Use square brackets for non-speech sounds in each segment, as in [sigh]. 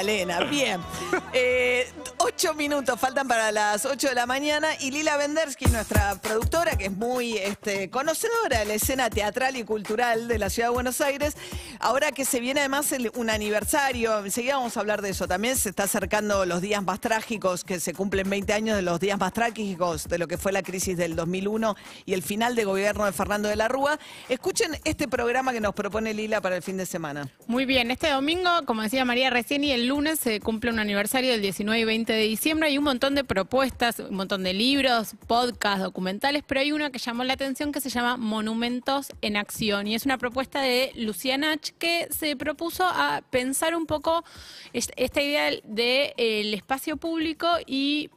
Elena, bien. [laughs] Eh, ocho minutos faltan para las ocho de la mañana y Lila Vendersky, nuestra productora, que es muy este, conocedora de la escena teatral y cultural de la ciudad de Buenos Aires, ahora que se viene además el- un aniversario, enseguida vamos a hablar de eso, también se está acercando los días más trágicos, que se cumplen 20 años de los días más trágicos de lo que fue la crisis del 2001 y el final de gobierno de Fernando de la Rúa. Escuchen este programa que nos propone Lila para el fin de semana. Muy bien, este domingo, como decía María recién, y el lunes se cumple un aniversario del 19 y 20 de diciembre. Hay un montón de propuestas, un montón de libros, podcasts, documentales, pero hay una que llamó la atención que se llama Monumentos en Acción. Y es una propuesta de Lucía Nach que se propuso a pensar un poco est- esta idea del espacio público y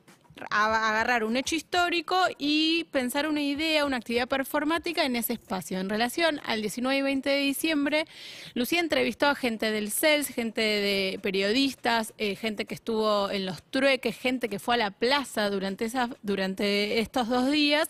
agarrar un hecho histórico y pensar una idea, una actividad performática en ese espacio. En relación al 19 y 20 de diciembre, Lucía entrevistó a gente del CELS, gente de periodistas, eh, gente que estuvo en los trueques, gente que fue a la plaza durante, durante estos dos días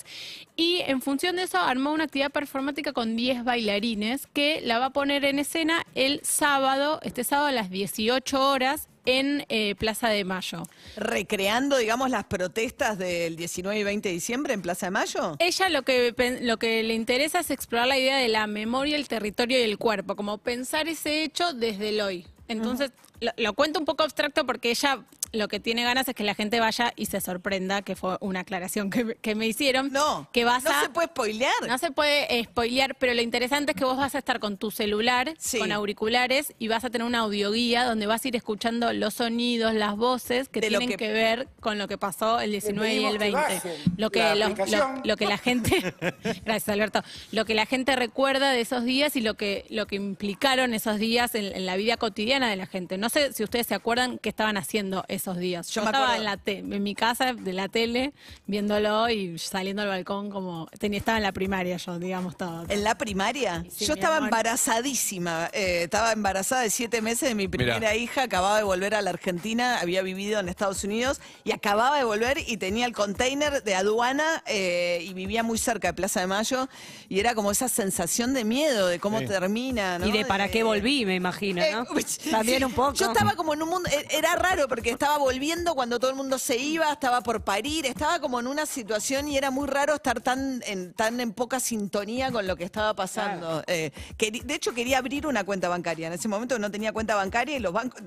y en función de eso armó una actividad performática con 10 bailarines que la va a poner en escena el sábado, este sábado a las 18 horas en eh, Plaza de Mayo. recreando, digamos, las protestas del 19 y 20 de diciembre en Plaza de Mayo? Ella lo que, lo que le interesa es explorar la idea de la memoria, el territorio y el cuerpo, como pensar ese hecho desde el hoy. Entonces, lo, lo cuento un poco abstracto porque ella lo que tiene ganas es que la gente vaya y se sorprenda, que fue una aclaración que, me- que me hicieron. No, que vas no a, se puede spoilear. No se puede eh, spoilear, pero lo interesante es que vos vas a estar con tu celular, Sí. con auriculares, y vas a tener una audioguía donde vas a ir escuchando los sonidos, las voces que De tienen que- que... ver con lo que pasó el 19 y el pedimos que 20. bajen Lo que, la lo, aplicación. lo- lo que la gente, [laughs] gracias Alberto, lo que la gente recuerda de esos días y lo que, lo que implicaron esos días en, en la vida cotidiana de la gente. No sé si ustedes se acuerdan qué estaban haciendo esos días. Yo Yo, me estaba acuerdo. en, la te- en mi casa, de la tele, viéndolo y saliendo al balcón como tenía, estaba en la primaria yo, digamos todo. ¿En la primaria? Sí, Yo estaba amor. embarazadísima. eh, estaba embarazada de siete meses de mi primera Mirá. hija. Acababa de volver a la Argentina. Había vivido en Estados Unidos y acababa de volver y tenía el container de aduana eh, y vivía muy cerca de Plaza de Mayo. Y era como esa sensación de miedo de cómo termina. ¿no? Y de para qué volví, me imagino, Eh, ¿no? [laughs] También sí. un poco. Yo estaba como en un mundo, e- era raro porque estaba volviendo cuando todo el mundo se iba, estaba por parir, estaba como en una situación y era muy raro estar tan en, tan en poca sintonía con lo que estaba pasando. Eh, de hecho, quería abrir una cuenta bancaria. En ese momento no tenía cuenta bancaria y los bancos...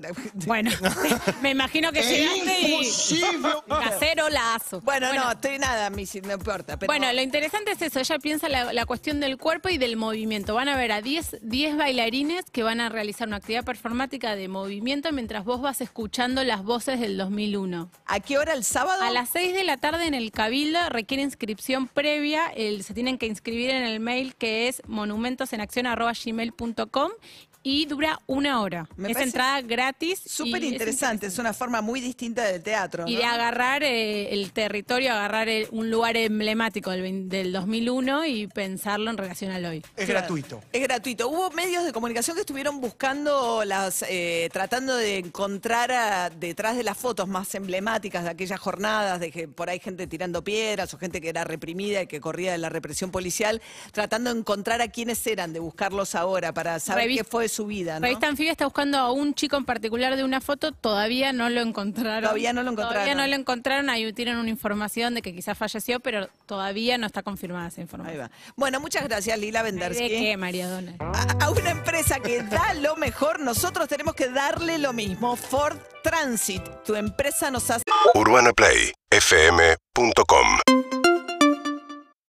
Bueno, [laughs] me imagino que llegaste y casero lazo. Bueno, no, estoy nada, no importa. Pero Bueno, lo interesante es eso, ella piensa la, la cuestión del cuerpo y del movimiento. Van a ver a 10, 10 bailarines que van a realizar una actividad performática de movimiento mientras vos vas escuchando las voces del 2001. ¿a qué hora el sábado? A las 6 de la tarde en el Cabildo requiere inscripción previa, el- se tienen que inscribir en el mail que es monumentosenaccion.gmail.com y dura una hora. Me es entrada gratis. Súper es interesante, es una forma muy distinta del teatro. y ¿no? de agarrar eh, el territorio, agarrar el- un lugar emblemático del, del 2001 y pensarlo en relación al hoy. Es Claro. gratuito. Es gratuito. Hubo medios de comunicación que estuvieron buscando las, eh, tratando de encontrar a- detrás de las fotos más emblemáticas de aquellas jornadas, de que por ahí gente tirando piedras o gente que era reprimida y que corría de la represión policial, tratando de encontrar a quiénes eran, de buscarlos ahora para saber qué fue de su vida. ¿no? Revista Anfibia está buscando a un chico en particular de una foto, todavía no lo encontraron. Todavía no lo encontraron. Todavía no lo encontraron, ahí tienen una información de que quizás falleció, pero todavía no está confirmada esa Ahí información. va. Bueno, muchas gracias, Lila ¿De Vendersky. qué, María Dona? a a una empresa que da lo mejor, nosotros tenemos que darle lo mismo. Ford Transit, tu empresa nos hace... UrbanaPlayFM.com